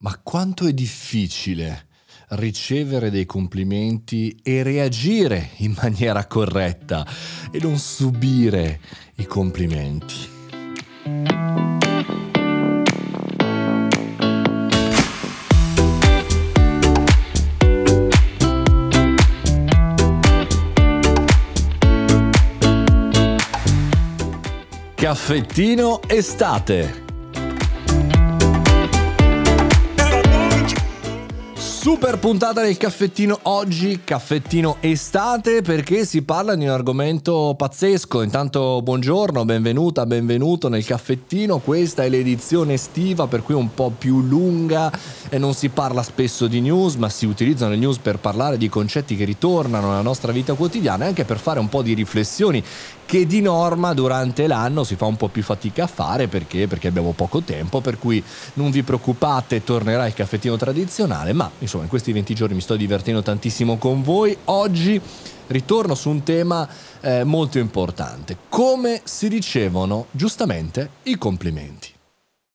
Ma quanto è difficile ricevere dei complimenti e reagire in maniera corretta e non subire i complimenti. Caffettino estate Super puntata del caffettino oggi, caffettino estate, perché si parla di un argomento pazzesco. Intanto buongiorno, benvenuta, benvenuto nel caffettino. Questa è l'edizione estiva, per cui un po' più lunga e non si parla spesso di news, ma si utilizzano le news per parlare di concetti che ritornano nella nostra vita quotidiana e anche per fare un po' di riflessioni che di norma durante l'anno si fa un po' più fatica a fare perché? perché abbiamo poco tempo, per cui non vi preoccupate, tornerà il caffettino tradizionale, ma insomma in questi 20 giorni mi sto divertendo tantissimo con voi. Oggi ritorno su un tema eh, molto importante, come si ricevono giustamente i complimenti.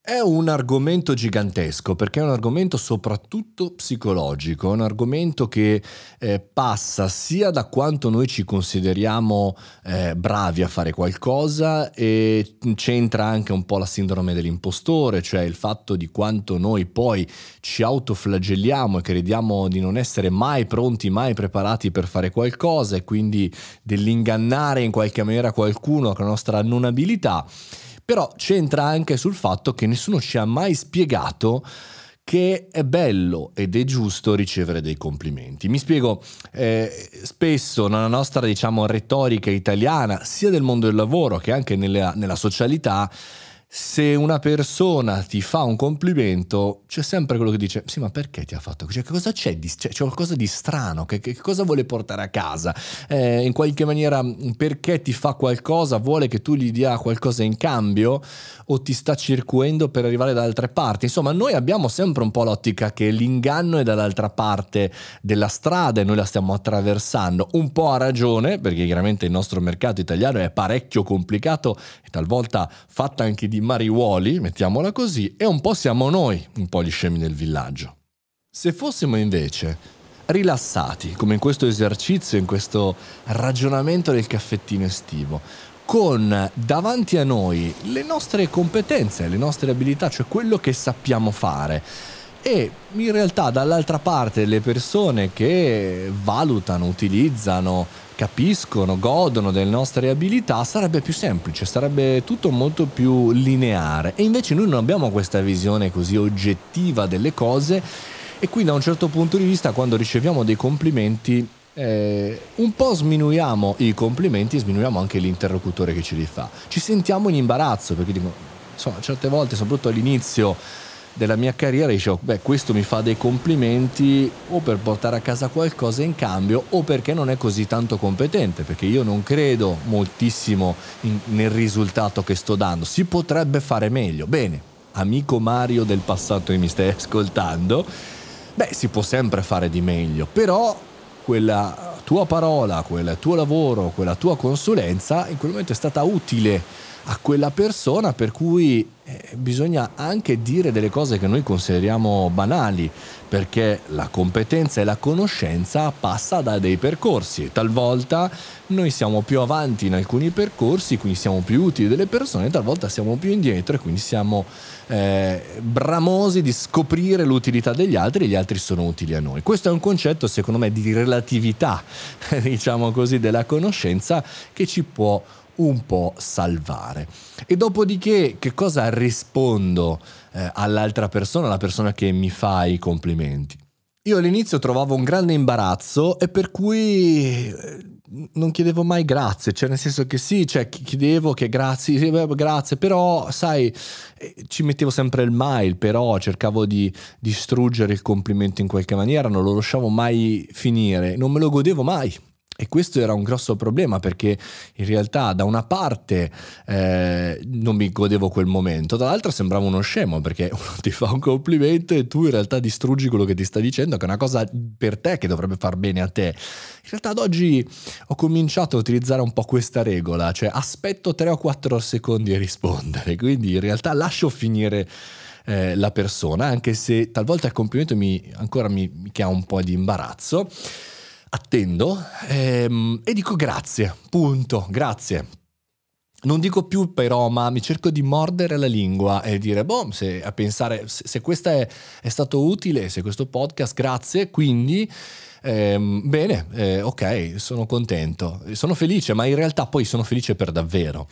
È un argomento gigantesco perché è un argomento soprattutto psicologico, è un argomento che eh, passa sia da quanto noi ci consideriamo eh, bravi a fare qualcosa e c'entra anche un po' la sindrome dell'impostore, cioè il fatto di quanto noi poi ci autoflagelliamo e crediamo di non essere mai pronti, mai preparati per fare qualcosa e quindi dell'ingannare in qualche maniera qualcuno con la nostra non abilità però c'entra anche sul fatto che nessuno ci ha mai spiegato che è bello ed è giusto ricevere dei complimenti. Mi spiego, eh, spesso nella nostra diciamo, retorica italiana, sia del mondo del lavoro che anche nella, nella socialità, se una persona ti fa un complimento, c'è sempre quello che dice: Sì, ma perché ti ha fatto così? Cioè, cosa c'è? Di, c'è, c'è qualcosa di strano? Che, che, cosa vuole portare a casa? Eh, in qualche maniera, perché ti fa qualcosa? Vuole che tu gli dia qualcosa in cambio? O ti sta circuendo per arrivare da altre parti? Insomma, noi abbiamo sempre un po' l'ottica che l'inganno è dall'altra parte della strada e noi la stiamo attraversando. Un po' a ragione, perché chiaramente il nostro mercato italiano è parecchio complicato e talvolta fatto anche di mariuoli, mettiamola così, e un po' siamo noi, un po' gli scemi del villaggio. Se fossimo invece rilassati, come in questo esercizio, in questo ragionamento del caffettino estivo, con davanti a noi le nostre competenze, le nostre abilità, cioè quello che sappiamo fare, e in realtà dall'altra parte le persone che valutano, utilizzano, capiscono, godono delle nostre abilità, sarebbe più semplice, sarebbe tutto molto più lineare. E invece noi non abbiamo questa visione così oggettiva delle cose e quindi da un certo punto di vista quando riceviamo dei complimenti eh, un po' sminuiamo i complimenti e sminuiamo anche l'interlocutore che ce li fa. Ci sentiamo in imbarazzo perché dico, insomma, certe volte, soprattutto all'inizio, della mia carriera dicevo, beh, questo mi fa dei complimenti o per portare a casa qualcosa in cambio o perché non è così tanto competente, perché io non credo moltissimo in, nel risultato che sto dando. Si potrebbe fare meglio. Bene, amico Mario del passato che mi stai ascoltando, beh, si può sempre fare di meglio, però quella tua parola, quel tuo lavoro, quella tua consulenza in quel momento è stata utile a quella persona per cui eh, bisogna anche dire delle cose che noi consideriamo banali perché la competenza e la conoscenza passa da dei percorsi e talvolta noi siamo più avanti in alcuni percorsi quindi siamo più utili delle persone talvolta siamo più indietro e quindi siamo eh, bramosi di scoprire l'utilità degli altri e gli altri sono utili a noi. Questo è un concetto secondo me di relatività diciamo così della conoscenza che ci può un po' salvare. E dopodiché che cosa rispondo eh, all'altra persona, alla persona che mi fa i complimenti? Io all'inizio trovavo un grande imbarazzo e per cui eh, non chiedevo mai grazie, cioè nel senso che sì, cioè chiedevo che grazie, grazie, però sai, eh, ci mettevo sempre il mail, però cercavo di distruggere il complimento in qualche maniera, non lo lasciavo mai finire, non me lo godevo mai. E questo era un grosso problema perché in realtà da una parte eh, non mi godevo quel momento, dall'altra sembrava uno scemo perché uno ti fa un complimento e tu in realtà distruggi quello che ti sta dicendo, che è una cosa per te che dovrebbe far bene a te. In realtà ad oggi ho cominciato a utilizzare un po' questa regola, cioè aspetto 3 o 4 secondi a rispondere, quindi in realtà lascio finire eh, la persona, anche se talvolta il complimento mi, ancora mi, mi crea un po' di imbarazzo. Attendo ehm, e dico grazie, punto, grazie. Non dico più però, ma mi cerco di mordere la lingua e dire, boh, se, a pensare, se, se questo è, è, stato utile, se questo podcast, grazie, quindi, ehm, bene, eh, ok, sono contento, sono felice, ma in realtà poi sono felice per davvero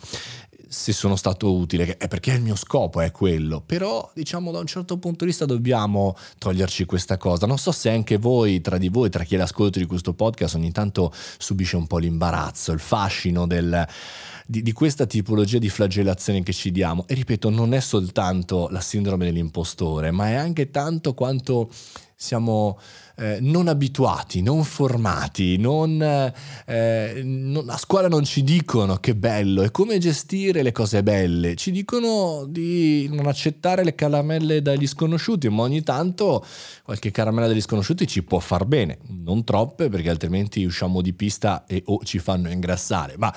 se sono stato utile, è perché il mio scopo è quello, però diciamo da un certo punto di vista dobbiamo toglierci questa cosa. Non so se anche voi, tra di voi, tra chi l'ascolta di questo podcast, ogni tanto subisce un po' l'imbarazzo, il fascino del di, di questa tipologia di flagellazione che ci diamo. E ripeto, non è soltanto la sindrome dell'impostore, ma è anche tanto quanto siamo eh, non abituati, non formati, non, eh, non, a scuola non ci dicono che bello e come gestire le cose belle, ci dicono di non accettare le caramelle dagli sconosciuti, ma ogni tanto qualche caramella dagli sconosciuti ci può far bene, non troppe perché altrimenti usciamo di pista e o ci fanno ingrassare, ma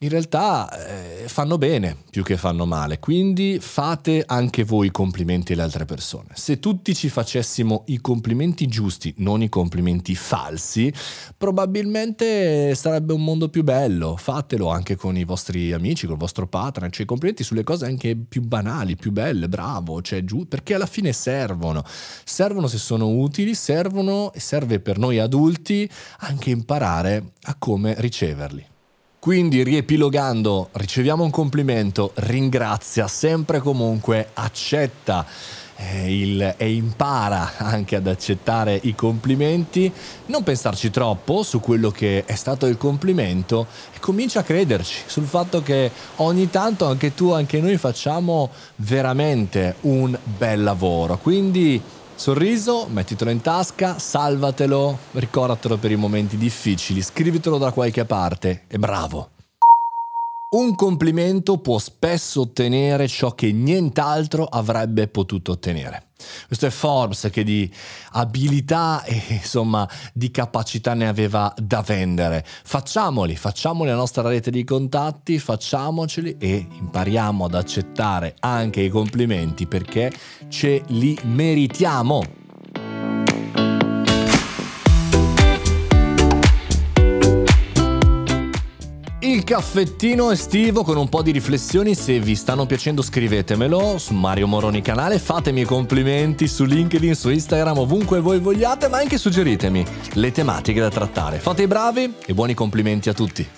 in realtà eh, fanno bene più che fanno male, quindi fate anche voi complimenti alle altre persone. Se tutti ci facessimo i complimenti giusti, non i complimenti falsi, probabilmente sarebbe un mondo più bello. Fatelo anche con i vostri amici, con il vostro partner, cioè i complimenti sulle cose anche più banali, più belle, bravo, cioè giù, perché alla fine servono. Servono se sono utili, servono e serve per noi adulti anche imparare a come riceverli. Quindi riepilogando, riceviamo un complimento, ringrazia sempre comunque, accetta eh, il, e impara anche ad accettare i complimenti, non pensarci troppo su quello che è stato il complimento e comincia a crederci sul fatto che ogni tanto anche tu, anche noi facciamo veramente un bel lavoro. Quindi Sorriso, mettitelo in tasca, salvatelo, ricordatelo per i momenti difficili, scrivitelo da qualche parte e bravo. Un complimento può spesso ottenere ciò che nient'altro avrebbe potuto ottenere. Questo è Forbes che di abilità e insomma di capacità ne aveva da vendere. Facciamoli, facciamoli la nostra rete di contatti, facciamoceli e impariamo ad accettare anche i complimenti perché ce li meritiamo. Caffettino estivo con un po' di riflessioni, se vi stanno piacendo scrivetemelo su Mario Moroni canale, fatemi complimenti su LinkedIn, su Instagram, ovunque voi vogliate, ma anche suggeritemi le tematiche da trattare. Fate i bravi e buoni complimenti a tutti.